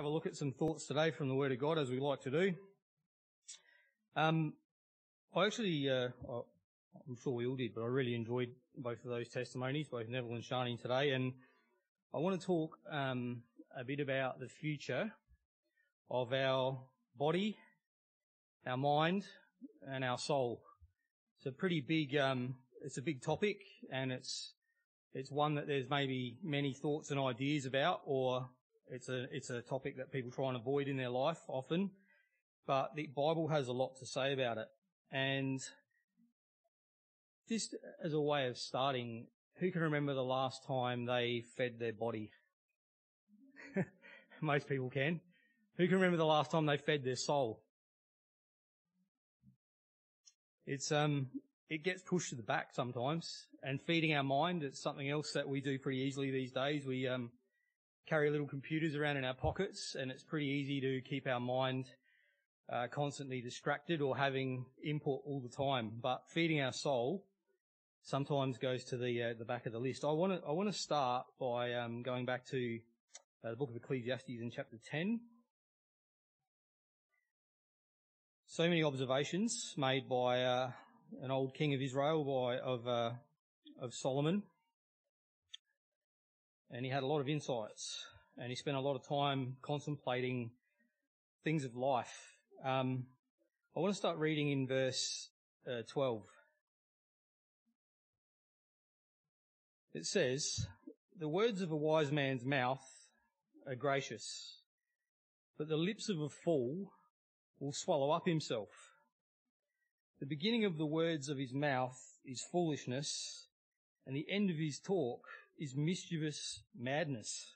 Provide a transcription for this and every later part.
have a look at some thoughts today from the Word of God, as we like to do. Um, I actually, uh, I'm sure we all did, but I really enjoyed both of those testimonies, both Neville and Shani today, and I want to talk um, a bit about the future of our body, our mind, and our soul. It's a pretty big, um, it's a big topic, and it's it's one that there's maybe many thoughts and ideas about, or it's a it's a topic that people try and avoid in their life often. But the Bible has a lot to say about it, and just as a way of starting, who can remember the last time they fed their body? Most people can. Who can remember the last time they fed their soul? It's um it gets pushed to the back sometimes. And feeding our mind, it's something else that we do pretty easily these days. We um, carry little computers around in our pockets, and it's pretty easy to keep our mind uh, constantly distracted or having input all the time. But feeding our soul sometimes goes to the uh, the back of the list. I want to I want to start by um, going back to uh, the book of Ecclesiastes in chapter ten. So many observations made by uh, an old king of Israel by of uh, of Solomon, and he had a lot of insights, and he spent a lot of time contemplating things of life. Um, I want to start reading in verse uh, 12. It says, "The words of a wise man's mouth are gracious, but the lips of a fool will swallow up himself." The beginning of the words of his mouth is foolishness, and the end of his talk is mischievous madness.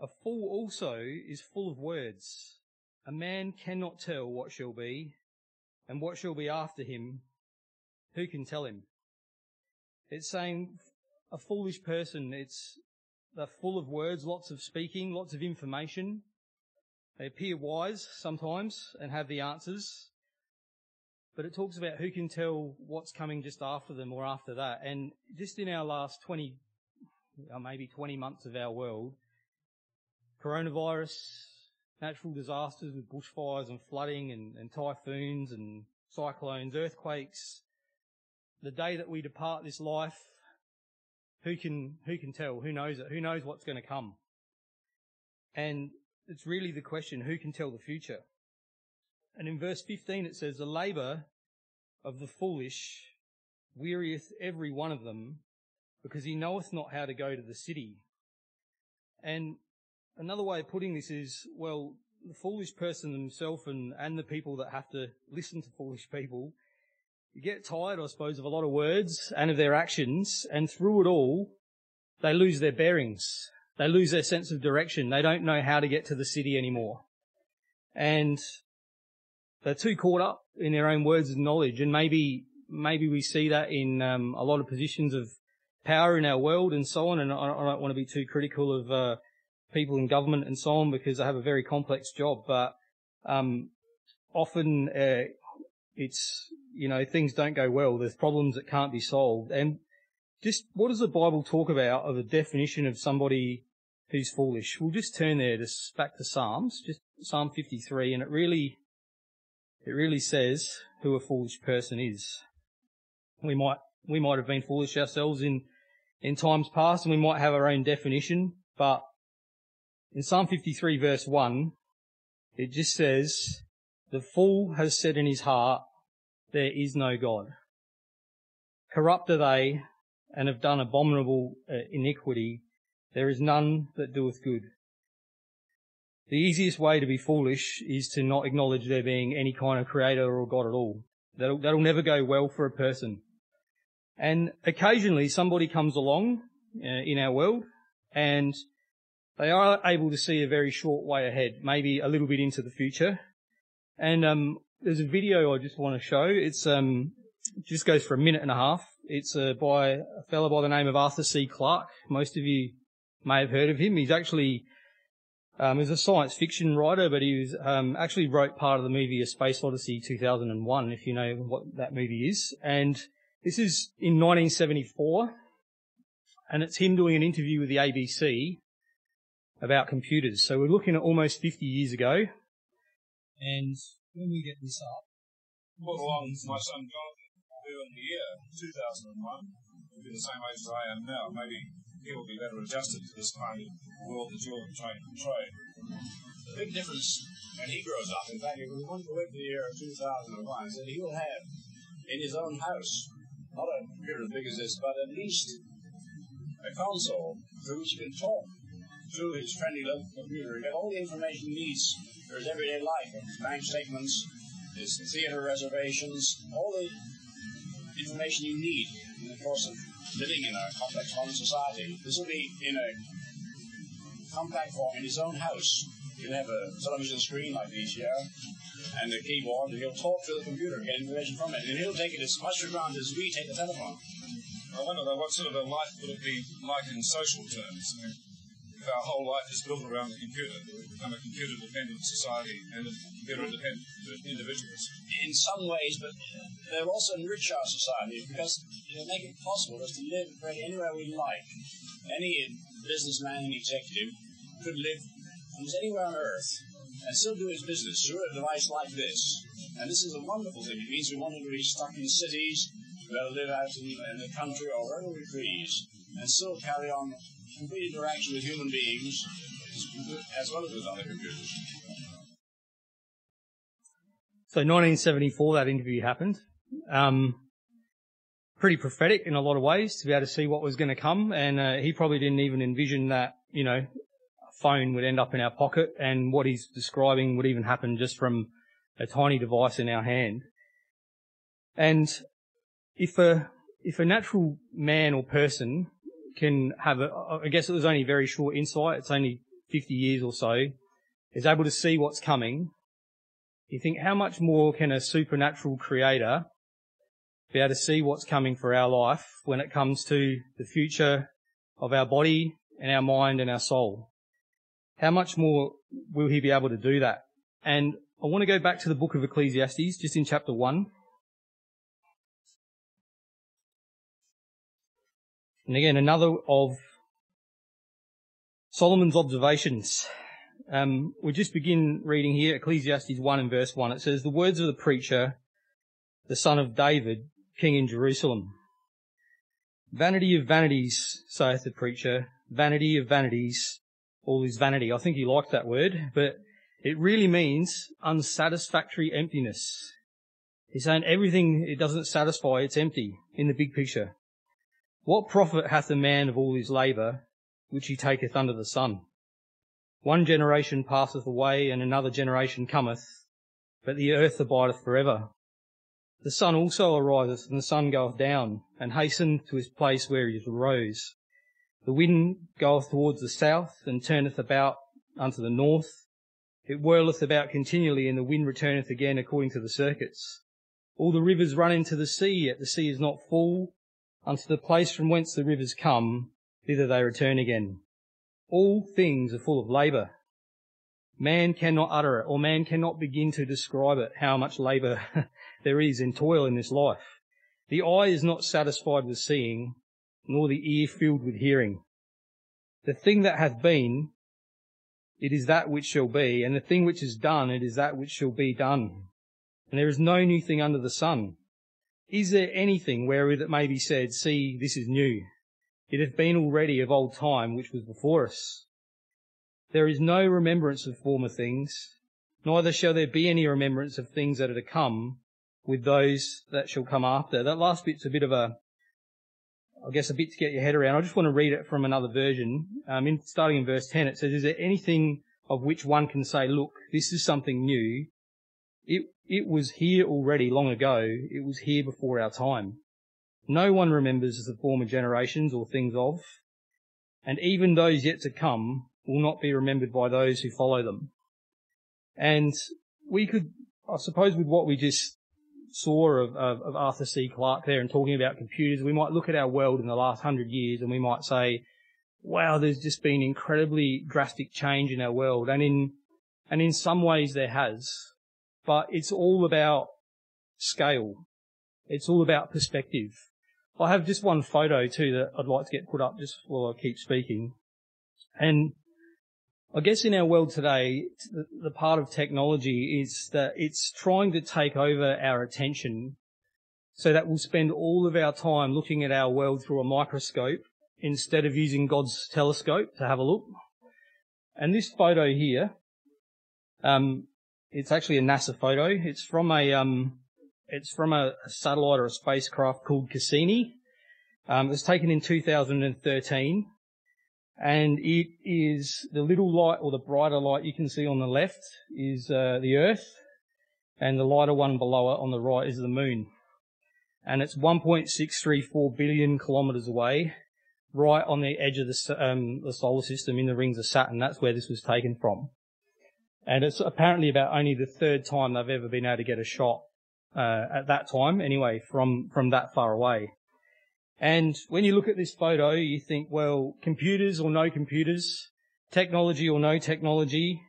a fool also is full of words. A man cannot tell what shall be, and what shall be after him. Who can tell him? It's saying a foolish person, it's they're full of words, lots of speaking, lots of information. They appear wise sometimes and have the answers, but it talks about who can tell what's coming just after them or after that. And just in our last 20, or maybe 20 months of our world, coronavirus, natural disasters with bushfires and flooding and, and typhoons and cyclones, earthquakes, the day that we depart this life, who can, who can tell? Who knows it? Who knows what's going to come? And it's really the question, who can tell the future? And in verse 15 it says, The labour of the foolish wearieth every one of them, because he knoweth not how to go to the city. And another way of putting this is, well, the foolish person themselves and, and the people that have to listen to foolish people, you get tired, I suppose, of a lot of words and of their actions, and through it all, they lose their bearings. They lose their sense of direction. They don't know how to get to the city anymore. And they're too caught up in their own words of knowledge, and maybe maybe we see that in um, a lot of positions of power in our world and so on. And I, I don't want to be too critical of uh, people in government and so on because they have a very complex job, but um, often uh, it's you know things don't go well. There's problems that can't be solved, and just what does the Bible talk about of a definition of somebody who's foolish? We'll just turn there to back to Psalms, just Psalm 53, and it really it really says who a foolish person is. We might, we might have been foolish ourselves in, in times past and we might have our own definition, but in Psalm 53 verse 1, it just says, the fool has said in his heart, there is no God. Corrupt are they and have done abominable uh, iniquity. There is none that doeth good. The easiest way to be foolish is to not acknowledge there being any kind of creator or God at all. That'll, that'll never go well for a person. And occasionally somebody comes along uh, in our world and they are able to see a very short way ahead, maybe a little bit into the future. And um, there's a video I just want to show. It's um, just goes for a minute and a half. It's uh, by a fellow by the name of Arthur C. Clarke. Most of you may have heard of him. He's actually um, he was a science fiction writer, but he was um, actually wrote part of the movie A Space Odyssey 2001, if you know what that movie is. And this is in 1974, and it's him doing an interview with the ABC about computers. So we're looking at almost 50 years ago. And when we get this up, brought along my son Jonathan, who in the year 2001 will be the same age as I am now. Maybe he will be better adjusted to this kind of world that you're trying to portray. The big difference when he grows up, in fact, if we want to to the year 2001, is that he will have in his own house, not a computer as big as this, but at least a console through which he can talk through his friendly little computer. Get all the information he needs for his everyday life, his bank statements, his theater reservations, all the information you need in the course of living in a complex modern society. This will be in a compact form in his own house. He'll have a television screen like these here and a keyboard, and he'll talk to the computer, get information from it, and he'll take it as much for granted as we take the telephone. I wonder though, what sort of a life would it be like in social terms? I mean, our whole life is built around the computer, we become a computer-dependent society and a computer-dependent individuals. In some ways, but they'll also enrich our society because they'll make it possible for us to live anywhere we like. Any businessman and executive could live almost anywhere on Earth and still do his business through a device like this. And this is a wonderful thing. It means we want to be stuck in cities, to live out in, in the country or wherever we please, and still carry on complete interaction with human beings as well as with other computers. So 1974, that interview happened. Um, pretty prophetic in a lot of ways to be able to see what was going to come. And uh, he probably didn't even envision that, you know, a phone would end up in our pocket and what he's describing would even happen just from a tiny device in our hand. And if a, if a natural man or person can have a, I guess it was only very short insight. It's only 50 years or so. Is able to see what's coming. You think how much more can a supernatural creator be able to see what's coming for our life when it comes to the future of our body and our mind and our soul? How much more will he be able to do that? And I want to go back to the book of Ecclesiastes, just in chapter 1. And again, another of Solomon's observations. Um, we just begin reading here, Ecclesiastes 1 and verse 1. It says, The words of the preacher, the son of David, king in Jerusalem. Vanity of vanities, saith the preacher, vanity of vanities, all is vanity. I think he liked that word, but it really means unsatisfactory emptiness. He's saying everything it doesn't satisfy, it's empty in the big picture. What profit hath a man of all his labour, which he taketh under the sun? One generation passeth away, and another generation cometh, but the earth abideth for ever. The sun also ariseth, and the sun goeth down, and hasteneth to his place where it arose. The wind goeth towards the south, and turneth about unto the north. It whirleth about continually, and the wind returneth again according to the circuits. All the rivers run into the sea, yet the sea is not full. Unto the place from whence the rivers come, thither they return again. All things are full of labour. Man cannot utter it, or man cannot begin to describe it, how much labour there is in toil in this life. The eye is not satisfied with seeing, nor the ear filled with hearing. The thing that hath been, it is that which shall be, and the thing which is done, it is that which shall be done. And there is no new thing under the sun. Is there anything wherewith it may be said, See, this is new? It hath been already of old time which was before us. There is no remembrance of former things, neither shall there be any remembrance of things that are to come with those that shall come after. That last bit's a bit of a, I guess a bit to get your head around. I just want to read it from another version. Um, in, starting in verse 10, it says, Is there anything of which one can say, look, this is something new? It, it was here already long ago. It was here before our time. No one remembers the former generations or things of, and even those yet to come will not be remembered by those who follow them. And we could, I suppose with what we just saw of, of, of, Arthur C. Clarke there and talking about computers, we might look at our world in the last hundred years and we might say, wow, there's just been incredibly drastic change in our world. And in, and in some ways there has but it's all about scale. It's all about perspective. I have just one photo too that I'd like to get put up just while I keep speaking. And I guess in our world today, the, part of technology is that it's trying to take over our attention so that we'll spend all of our time looking at our world through a microscope instead of using God's telescope to have a look. And this photo here, um, it's actually a NASA photo. It's from a, um, it's from a, satellite or a spacecraft called Cassini. Um, it was taken in 2013 and it is the little light or the brighter light you can see on the left is uh, the Earth and the lighter one below it on the right is the moon. And it's 1.634 billion kilometers away right on the edge of the, um, the solar system in the rings of Saturn. That's where this was taken from. And it's apparently about only the third time they've ever been able to get a shot uh, at that time, anyway, from from that far away. And when you look at this photo, you think, well, computers or no computers, technology or no technology,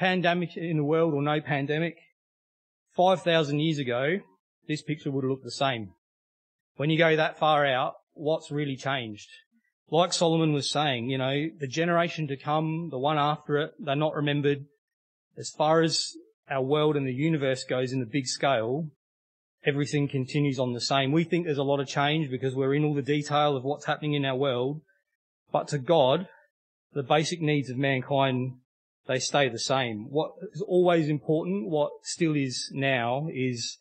pandemic in the world or no pandemic. 5,000 years ago, this picture would look the same. When you go that far out, what's really changed? like Solomon was saying, you know, the generation to come, the one after it, they're not remembered. As far as our world and the universe goes in the big scale, everything continues on the same. We think there's a lot of change because we're in all the detail of what's happening in our world. But to God, the basic needs of mankind, they stay the same. What is always important, what still is now, is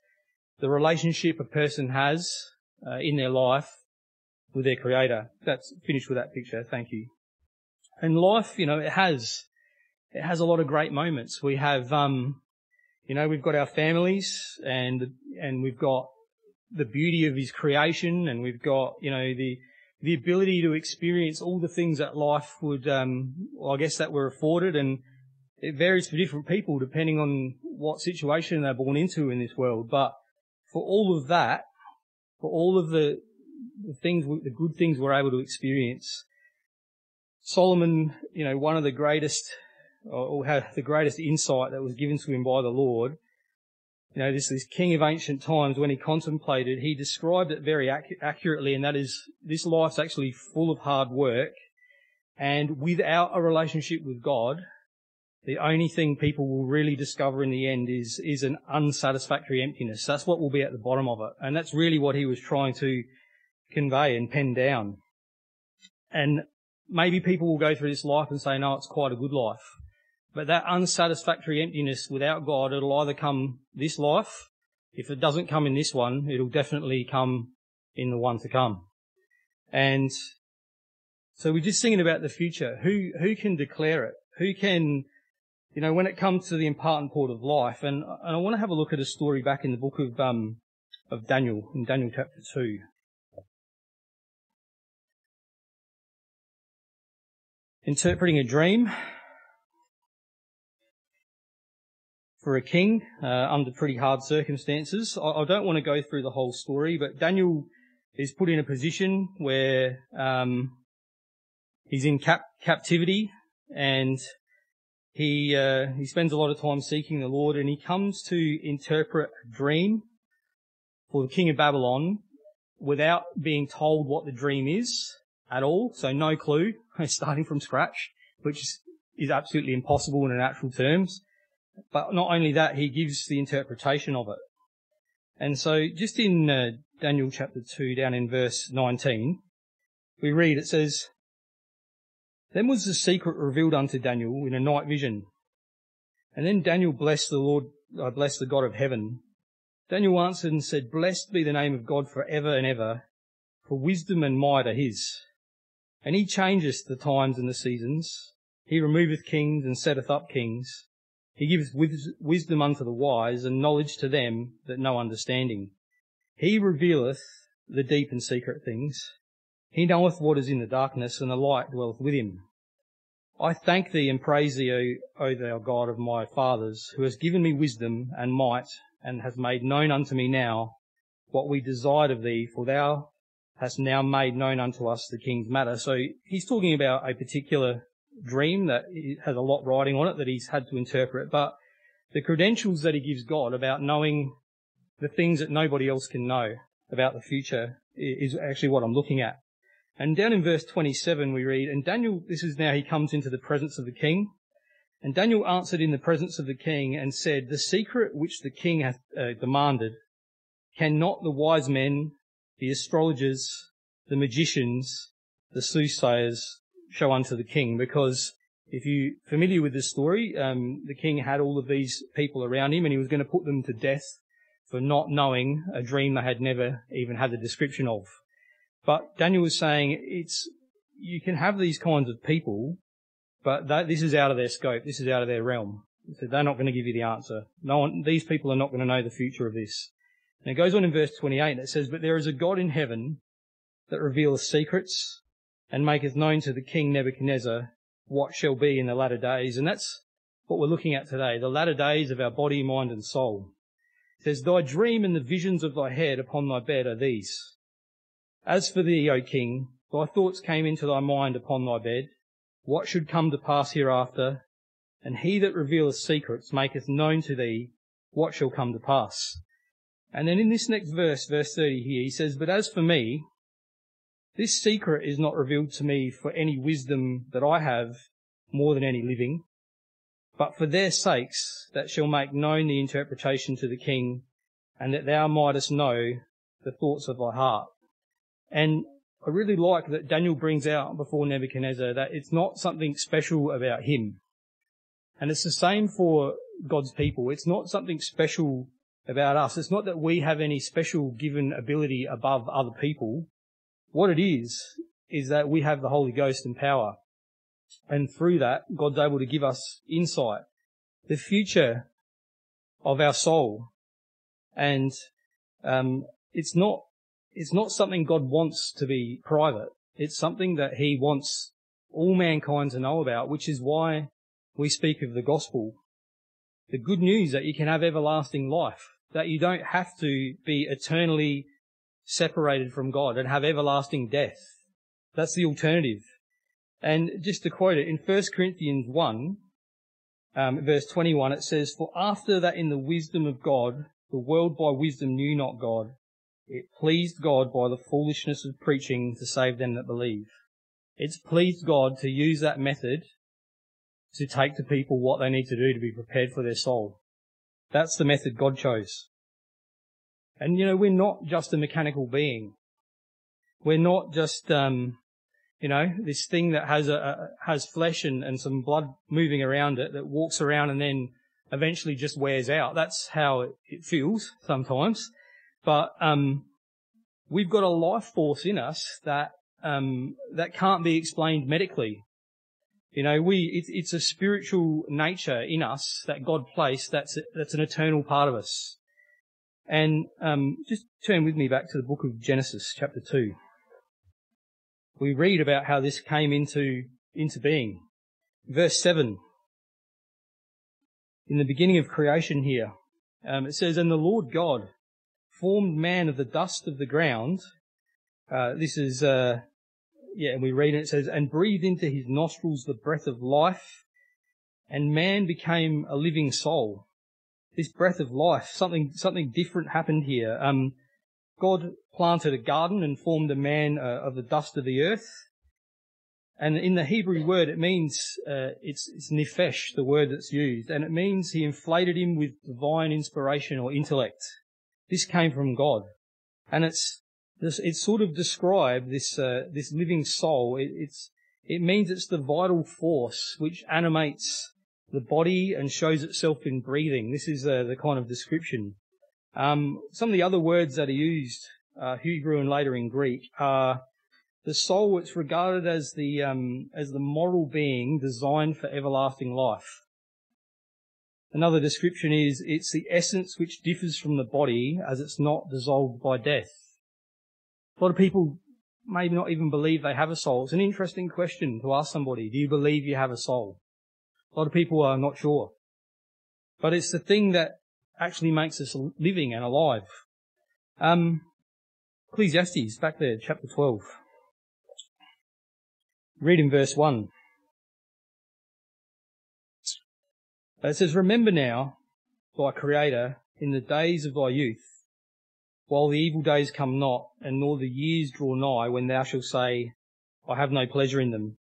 the relationship a person has uh, in their life with their creator. That's finished with that picture. Thank you. And life, you know, it has, it has a lot of great moments. We have, um, you know, we've got our families and, and we've got the beauty of his creation and we've got, you know, the, the ability to experience all the things that life would, um, well, I guess that we're afforded and it varies for different people depending on what situation they're born into in this world. But for all of that, for all of the, the things, the good things we're able to experience. Solomon, you know, one of the greatest, or had the greatest insight that was given to him by the Lord. You know, this, this king of ancient times, when he contemplated, he described it very ac- accurately, and that is, this life's actually full of hard work, and without a relationship with God, the only thing people will really discover in the end is, is an unsatisfactory emptiness. That's what will be at the bottom of it. And that's really what he was trying to convey and pen down. And maybe people will go through this life and say, no, it's quite a good life. But that unsatisfactory emptiness without God, it'll either come this life. If it doesn't come in this one, it'll definitely come in the one to come. And so we're just thinking about the future. Who, who can declare it? Who can, you know, when it comes to the important part of life? And, and I want to have a look at a story back in the book of, um, of Daniel, in Daniel chapter 2. interpreting a dream for a king uh, under pretty hard circumstances. I, I, don't want to go through the whole story, but Daniel is put in a position where um, he's in cap- captivity and he uh, he spends a lot of time seeking the Lord, and he comes to interpret a dream for the king of Babylon without being told what the dream is at all, so no clue, starting from scratch, which is absolutely impossible in natural terms. But not only that, he gives the interpretation of it. And so just in uh, Daniel chapter 2 down in verse 19, we read, it says, Then was the secret revealed unto Daniel in a night vision. And then Daniel blessed the Lord, uh, blessed the God of heaven. Daniel answered and said, Blessed be the name of God for ever and ever, for wisdom and might are his. And he changeth the times and the seasons. He removeth kings and setteth up kings. He giveth wisdom unto the wise and knowledge to them that know understanding. He revealeth the deep and secret things. He knoweth what is in the darkness and the light dwelleth with him. I thank thee and praise thee, O, thou God of my fathers, who has given me wisdom and might and has made known unto me now what we desired of thee, for thou hast now made known unto us the king's matter. So he's talking about a particular dream that has a lot writing on it that he's had to interpret, but the credentials that he gives God about knowing the things that nobody else can know about the future is actually what I'm looking at. And down in verse 27 we read, and Daniel, this is now he comes into the presence of the king, And Daniel answered in the presence of the king and said, The secret which the king hath uh, demanded, cannot the wise men, the astrologers, the magicians, the soothsayers show unto the king? Because if you're familiar with this story, um, the king had all of these people around him and he was going to put them to death for not knowing a dream they had never even had the description of. But Daniel was saying it's, you can have these kinds of people, but that, this is out of their scope. This is out of their realm. So they're not going to give you the answer. No one, these people are not going to know the future of this. And it goes on in verse 28 and it says, But there is a God in heaven that reveals secrets and maketh known to the king Nebuchadnezzar what shall be in the latter days. And that's what we're looking at today, the latter days of our body, mind and soul. It says, Thy dream and the visions of thy head upon thy bed are these. As for thee, O king, thy thoughts came into thy mind upon thy bed, what should come to pass hereafter, and he that revealeth secrets maketh known to thee what shall come to pass. And then in this next verse, verse 30 here, he says, But as for me, this secret is not revealed to me for any wisdom that I have more than any living, but for their sakes that shall make known the interpretation to the king, and that thou mightest know the thoughts of thy heart. And I really like that Daniel brings out before Nebuchadnezzar that it's not something special about him. And it's the same for God's people. It's not something special about us. It's not that we have any special given ability above other people. What it is, is that we have the Holy Ghost and power. And through that, God's able to give us insight, the future of our soul. And um, it's not it's not something God wants to be private. It's something that He wants all mankind to know about, which is why we speak of the gospel. The good news that you can have everlasting life, that you don't have to be eternally separated from God and have everlasting death. That's the alternative. And just to quote it, in 1 Corinthians 1, um, verse 21, it says, For after that in the wisdom of God, the world by wisdom knew not God, it pleased God by the foolishness of preaching to save them that believe. It's pleased God to use that method to take to people what they need to do to be prepared for their soul. That's the method God chose. And you know, we're not just a mechanical being. We're not just, um, you know, this thing that has a, a, has flesh and, and some blood moving around it that walks around and then eventually just wears out. That's how it, it feels sometimes. But um, we've got a life force in us that um, that can't be explained medically. You know, we it's, it's a spiritual nature in us that God placed. That's that's an eternal part of us. And um, just turn with me back to the book of Genesis, chapter two. We read about how this came into into being. Verse seven. In the beginning of creation, here um, it says, "And the Lord God formed man of the dust of the ground. Uh, this is, uh, yeah, and we read it, it says, and breathed into his nostrils the breath of life, and man became a living soul. This breath of life, something, something different happened here. Um, God planted a garden and formed a man uh, of the dust of the earth. And in the Hebrew word, it means, uh, it's, it's nefesh, the word that's used, and it means he inflated him with divine inspiration or intellect. This came from God. And it's, this, it's sort of described this, uh, this living soul. It, it's, it means it's the vital force which animates the body and shows itself in breathing. This is uh, the kind of description. Um, some of the other words that are used, uh, Hebrew and later in Greek, are the soul. It's regarded as the um, as the moral being designed for everlasting life. Another description is it's the essence which differs from the body as it's not dissolved by death. A lot of people maybe not even believe they have a soul. It's an interesting question to ask somebody. Do you believe you have a soul? A lot of people are not sure. But it's the thing that actually makes us living and alive. Um, Ecclesiastes, back there, chapter 12. Read in verse 1. It says, Remember now, thy Creator, in the days of thy youth, while the evil days come not, and nor the years draw nigh, when thou shalt say, I have no pleasure in them.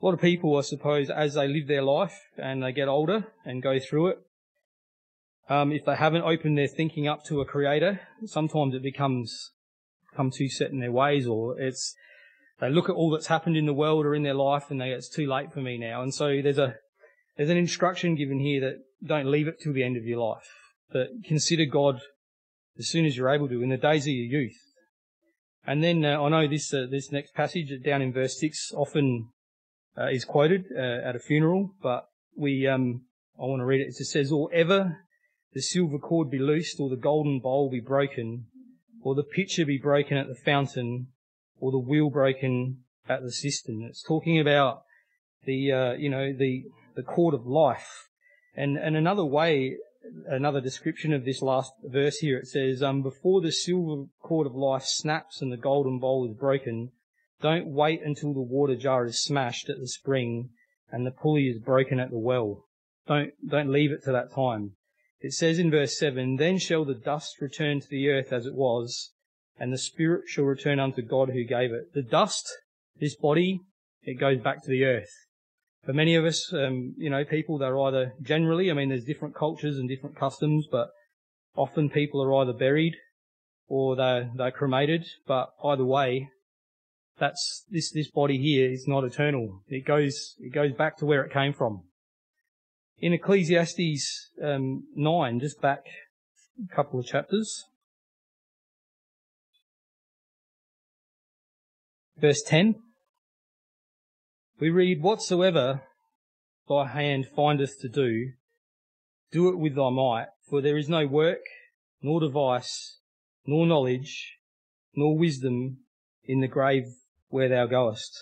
A lot of people, I suppose, as they live their life and they get older and go through it, um, if they haven't opened their thinking up to a creator, sometimes it becomes come too set in their ways, or it's they look at all that's happened in the world or in their life and they it's too late for me now. And so there's a there's an instruction given here that don't leave it till the end of your life, but consider God as soon as you're able to in the days of your youth. And then uh, I know this uh, this next passage down in verse six often uh, is quoted uh, at a funeral, but we um, I want to read it. It says, "Or ever the silver cord be loosed, or the golden bowl be broken, or the pitcher be broken at the fountain, or the wheel broken at the cistern." It's talking about the uh, you know the the cord of life, and and another way another description of this last verse here. It says, um, before the silver cord of life snaps and the golden bowl is broken, don't wait until the water jar is smashed at the spring and the pulley is broken at the well. Don't, don't leave it to that time. It says in verse 7, Then shall the dust return to the earth as it was, and the spirit shall return unto God who gave it. The dust, this body, it goes back to the earth. For many of us, um, you know, people, they're either generally, I mean, there's different cultures and different customs, but often people are either buried or they're, they're cremated, but either way, that's, this, this body here is not eternal. It goes, it goes back to where it came from. In Ecclesiastes, um, 9, just back a couple of chapters, verse 10, we read, Whatsoever thy hand findeth to do, do it with thy might, for there is no work, nor device, nor knowledge, nor wisdom in the grave where thou goest.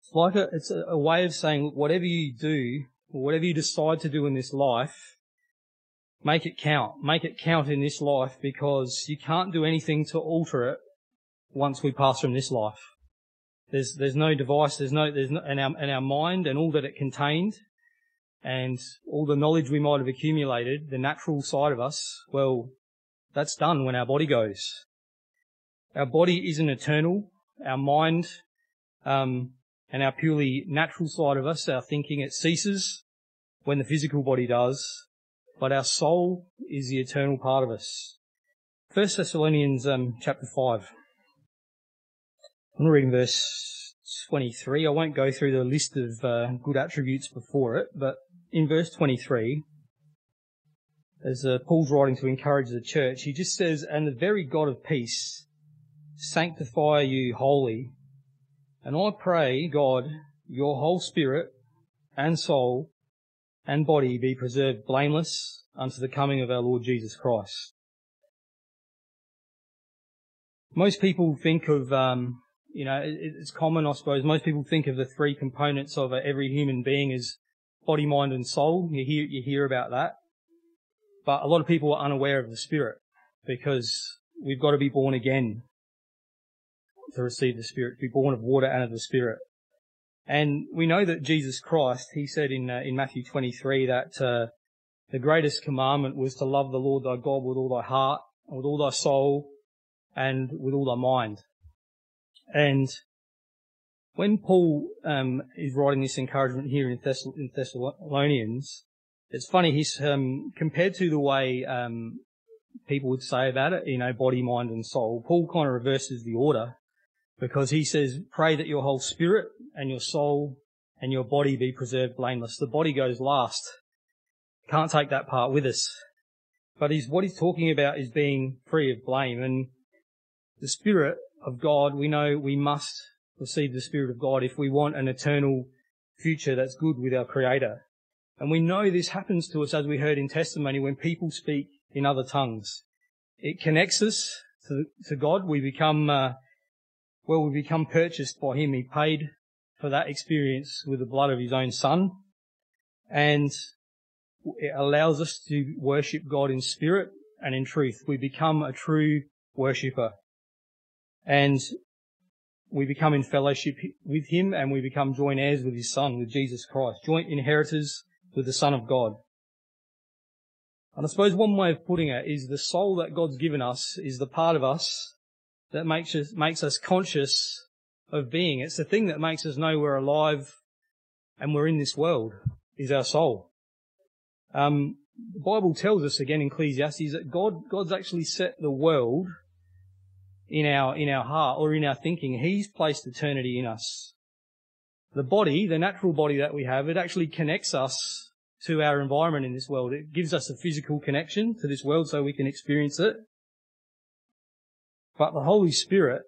It's like a, it's a, way of saying whatever you do, or whatever you decide to do in this life, make it count. Make it count in this life because you can't do anything to alter it once we pass from this life. There's, there's no device, there's no, there's no, in our, in our mind and all that it contained and all the knowledge we might have accumulated, the natural side of us, well, that's done when our body goes. Our body isn't eternal. Our mind, um, and our purely natural side of us, our thinking, it ceases when the physical body does, but our soul is the eternal part of us. First Thessalonians um, chapter five. I'm reading verse 23. I won't go through the list of uh, good attributes before it, but in verse 23, as uh, Paul's writing to encourage the church, he just says, And the very God of peace sanctify you wholly. And I pray, God, your whole spirit and soul and body be preserved blameless unto the coming of our Lord Jesus Christ. Most people think of um, you know, it's common, I suppose. Most people think of the three components of every human being as body, mind, and soul. You hear, you hear about that. But a lot of people are unaware of the spirit because we've got to be born again to receive the spirit, to be born of water and of the spirit. And we know that Jesus Christ, he said in, uh, in Matthew 23 that, uh, the greatest commandment was to love the Lord thy God with all thy heart, with all thy soul, and with all thy mind. And when Paul um, is writing this encouragement here in, in Thessalonians, it's funny. He's um, compared to the way um, people would say about it, you know, body, mind, and soul. Paul kind of reverses the order because he says, "Pray that your whole spirit and your soul and your body be preserved blameless." The body goes last. Can't take that part with us. But he's, what he's talking about is being free of blame, and the spirit of God, we know we must receive the Spirit of God if we want an eternal future that's good with our Creator. And we know this happens to us as we heard in testimony when people speak in other tongues. It connects us to, to God. We become, uh, well, we become purchased by Him. He paid for that experience with the blood of His own Son. And it allows us to worship God in spirit and in truth. We become a true worshipper and we become in fellowship with him and we become joint heirs with his son, with Jesus Christ, joint inheritors with the son of God. And I suppose one way of putting it is the soul that God's given us is the part of us that makes us, makes us conscious of being. It's the thing that makes us know we're alive and we're in this world is our soul. Um, the Bible tells us again in Ecclesiastes that God, God's actually set the world in our, in our heart or in our thinking. He's placed eternity in us. The body, the natural body that we have, it actually connects us to our environment in this world. It gives us a physical connection to this world so we can experience it. But the Holy Spirit,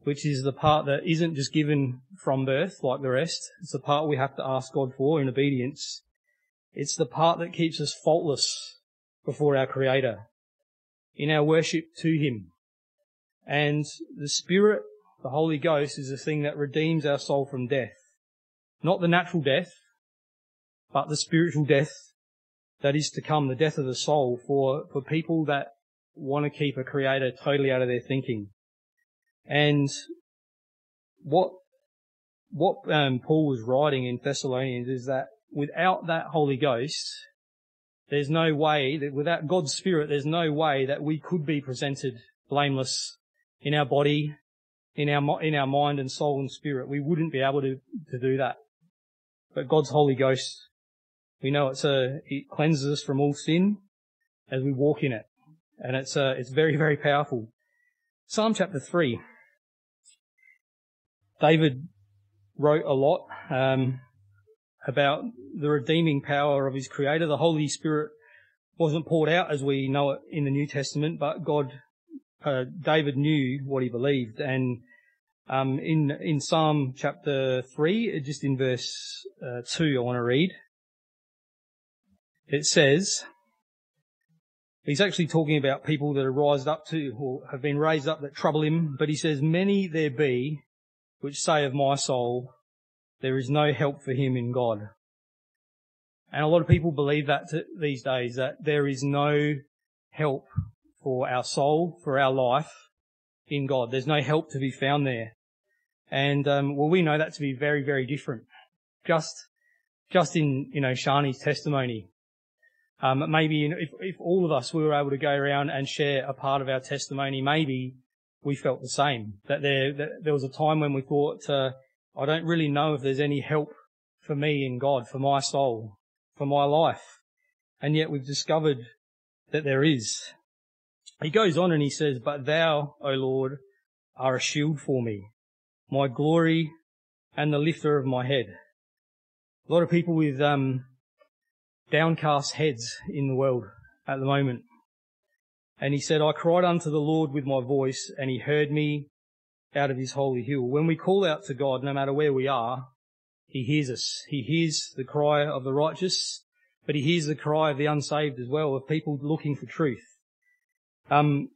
which is the part that isn't just given from birth like the rest, it's the part we have to ask God for in obedience. It's the part that keeps us faultless before our Creator in our worship to Him. And the Spirit, the Holy Ghost, is the thing that redeems our soul from death. Not the natural death, but the spiritual death that is to come, the death of the soul for, for people that want to keep a creator totally out of their thinking. And what, what um, Paul was writing in Thessalonians is that without that Holy Ghost, there's no way that without God's Spirit, there's no way that we could be presented blameless in our body, in our, in our mind and soul and spirit. We wouldn't be able to, to do that. But God's Holy Ghost, we know it's a, it cleanses us from all sin as we walk in it. And it's, uh, it's very, very powerful. Psalm chapter 3. David wrote a lot um, about the redeeming power of his Creator. The Holy Spirit wasn't poured out as we know it in the New Testament, but God, uh, David knew what he believed. And um, in in Psalm chapter three, just in verse uh, two, I want to read. It says, He's actually talking about people that are raised up to, or have been raised up that trouble him, but he says, many there be which say of my soul, there is no help for him in God. And a lot of people believe that these days, that there is no help for our soul, for our life in God. There's no help to be found there. And, um, well, we know that to be very, very different. Just, just in, you know, Shani's testimony, um, maybe if, if all of us we were able to go around and share a part of our testimony, maybe we felt the same. That there, that there was a time when we thought, uh, I don't really know if there's any help for me in God, for my soul, for my life. And yet we've discovered that there is. He goes on and he says, but thou, O Lord, are a shield for me, my glory and the lifter of my head. A lot of people with, um, downcast heads in the world at the moment. And he said, I cried unto the Lord with my voice and he heard me out of his holy hill. When we call out to God, no matter where we are, he hears us. He hears the cry of the righteous, but he hears the cry of the unsaved as well, of people looking for truth. Um,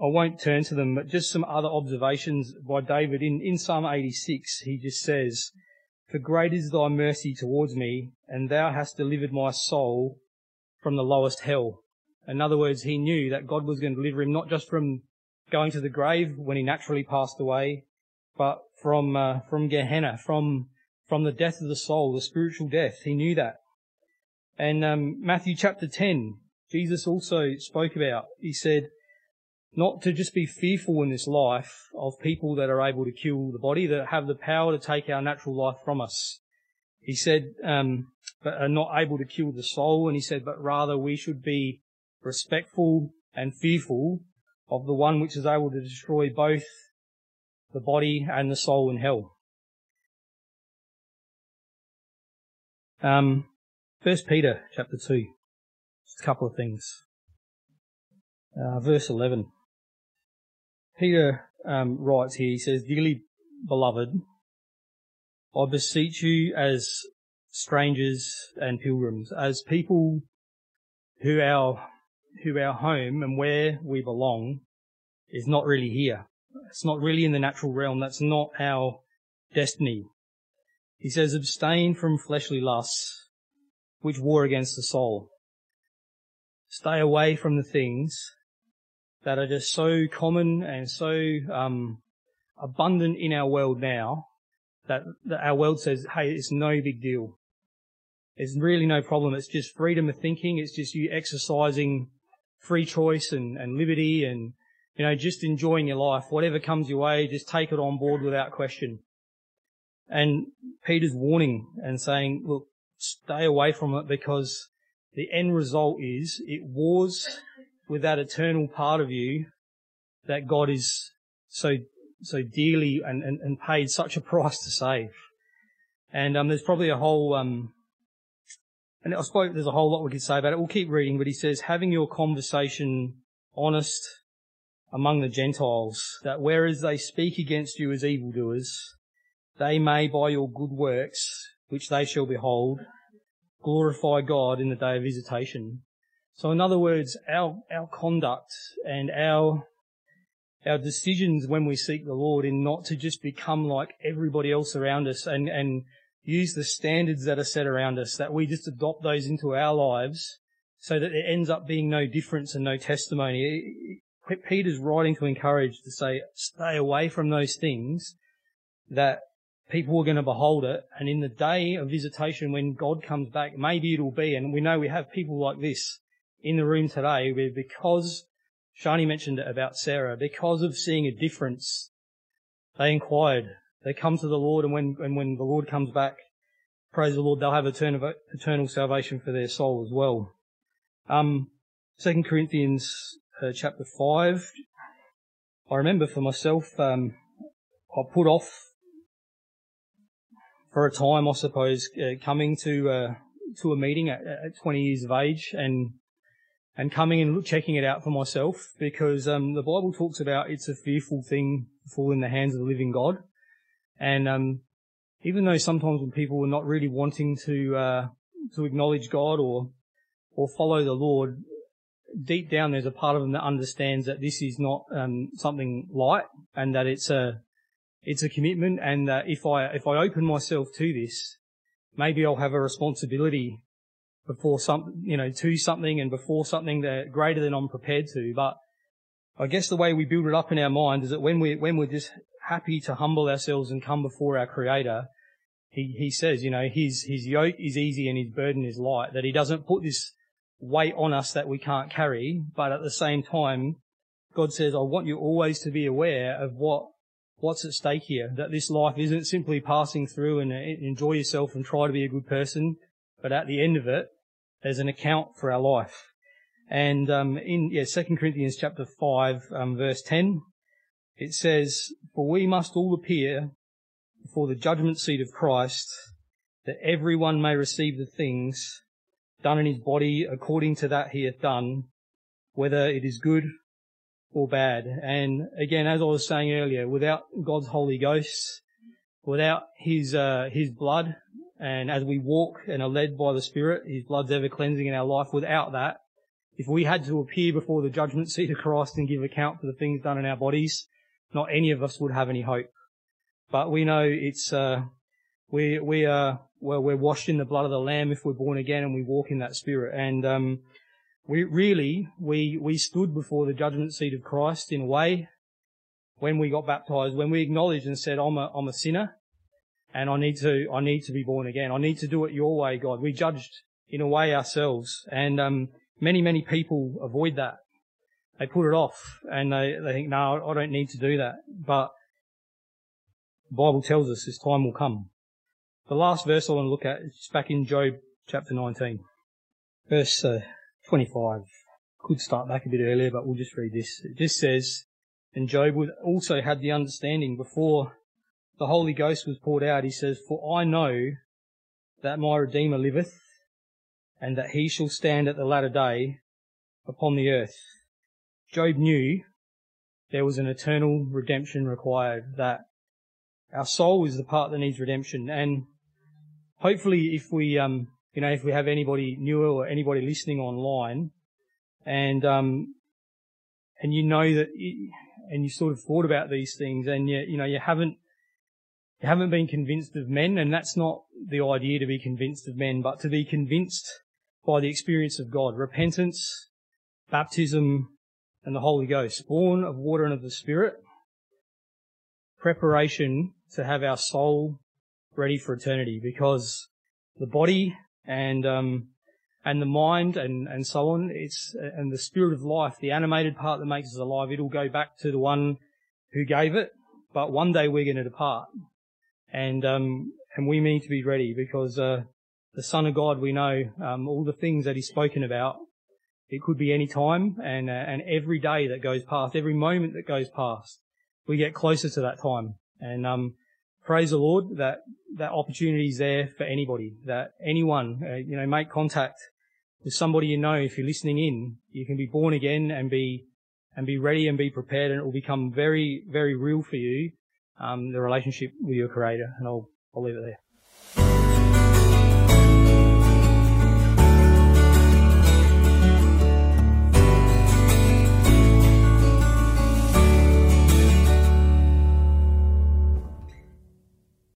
I won't turn to them, but just some other observations by David in, in Psalm 86. He just says, for great is thy mercy towards me, and thou hast delivered my soul from the lowest hell. In other words, he knew that God was going to deliver him not just from going to the grave when he naturally passed away, but from uh, from Gehenna, from from the death of the soul, the spiritual death. He knew that. And um, Matthew chapter 10, Jesus also spoke about. He said, not to just be fearful in this life of people that are able to kill the body, that have the power to take our natural life from us. He said, um, but are not able to kill the soul, and he said, but rather we should be respectful and fearful of the one which is able to destroy both the body and the soul in hell. Um, First Peter chapter two, just a couple of things. Uh, verse eleven. Peter um, writes here, he says, Dearly beloved, I beseech you as strangers and pilgrims, as people who our, who our home and where we belong is not really here. It's not really in the natural realm. That's not our destiny. He says, abstain from fleshly lusts which war against the soul. Stay away from the things that are just so common and so um, abundant in our world now that, that our world says, hey, it's no big deal. It's really no problem. It's just freedom of thinking. It's just you exercising free choice and, and liberty and, you know, just enjoying your life. Whatever comes your way, just take it on board without question. And Peter's warning and saying, look, stay away from it because the end result is it wars with that eternal part of you that God is so, so dearly and, and, and paid such a price to save. And, um, there's probably a whole, um, and I suppose there's a whole lot we could say about it. We'll keep reading, but he says, having your conversation honest among the Gentiles, that whereas they speak against you as evildoers, they may by your good works, which they shall behold, glorify God in the day of visitation. So in other words, our, our conduct and our, our decisions when we seek the Lord in not to just become like everybody else around us and, and use the standards that are set around us, that we just adopt those into our lives so that it ends up being no difference and no testimony. Peter's writing to encourage to say, stay away from those things that people are going to behold it. And in the day of visitation, when God comes back, maybe it'll be, and we know we have people like this in the room today where because Shani mentioned it about Sarah, because of seeing a difference, they inquired. They come to the Lord and when, and when the Lord comes back, praise the Lord, they'll have eternal, eternal salvation for their soul as well. Um, 2 Corinthians uh, chapter 5. I remember for myself, um, I put off for a time, I suppose, uh, coming to uh, to a meeting at, at, 20 years of age and and coming and checking it out for myself because um, the Bible talks about it's a fearful thing to fall in the hands of the living God, and um, even though sometimes when people are not really wanting to uh, to acknowledge God or or follow the Lord, deep down there's a part of them that understands that this is not um, something light and that it's a it's a commitment and that if I if I open myself to this, maybe I'll have a responsibility before some you know to something and before something that greater than I'm prepared to. But I guess the way we build it up in our mind is that when we when we're just happy to humble ourselves and come before our Creator, he he says you know his his yoke is easy and his burden is light. That he doesn't put this weight on us that we can't carry, but at the same time, God says, I want you always to be aware of what, what's at stake here, that this life isn't simply passing through and enjoy yourself and try to be a good person, but at the end of it, there's an account for our life. And um, in yeah, 2 Corinthians chapter 5, um, verse 10, it says, For we must all appear before the judgment seat of Christ, that everyone may receive the things done in his body according to that he hath done, whether it is good or bad. And again, as I was saying earlier, without God's Holy Ghost, without his, uh, his blood, and as we walk and are led by the Spirit, his blood's ever cleansing in our life. Without that, if we had to appear before the judgment seat of Christ and give account for the things done in our bodies, not any of us would have any hope. But we know it's, uh, we, we are, well, we're washed in the blood of the Lamb if we're born again and we walk in that Spirit. And, um, we really, we, we stood before the judgment seat of Christ in a way when we got baptized, when we acknowledged and said, I'm a, I'm a sinner and I need to, I need to be born again. I need to do it your way, God. We judged in a way ourselves and, um, many, many people avoid that. They put it off and they, they think, no, I don't need to do that. But the Bible tells us this time will come. The last verse I want to look at is back in Job chapter 19, verse uh, 25. Could start back a bit earlier, but we'll just read this. It just says, and Job also had the understanding before the Holy Ghost was poured out. He says, For I know that my Redeemer liveth, and that he shall stand at the latter day upon the earth. Job knew there was an eternal redemption required, that our soul is the part that needs redemption. And hopefully if we, um, you know, if we have anybody newer or anybody listening online and, um, and you know that, you, and you sort of thought about these things and you, you know, you haven't, you haven't been convinced of men and that's not the idea to be convinced of men, but to be convinced by the experience of God. Repentance, baptism, and the Holy Ghost. Born of water and of the Spirit. Preparation to have our soul ready for eternity because the body and um, and the mind and, and so on. It's, and the spirit of life, the animated part that makes us alive, it'll go back to the one who gave it. But one day we're going to depart. And, um, and we need to be ready because, uh, the Son of God, we know, um, all the things that He's spoken about. It could be any time and, uh, and every day that goes past, every moment that goes past, we get closer to that time. And, um, praise the Lord that that opportunity is there for anybody, that anyone, uh, you know, make contact with somebody you know. If you're listening in, you can be born again and be and be ready and be prepared, and it will become very, very real for you, um, the relationship with your Creator. And I'll I'll leave it there.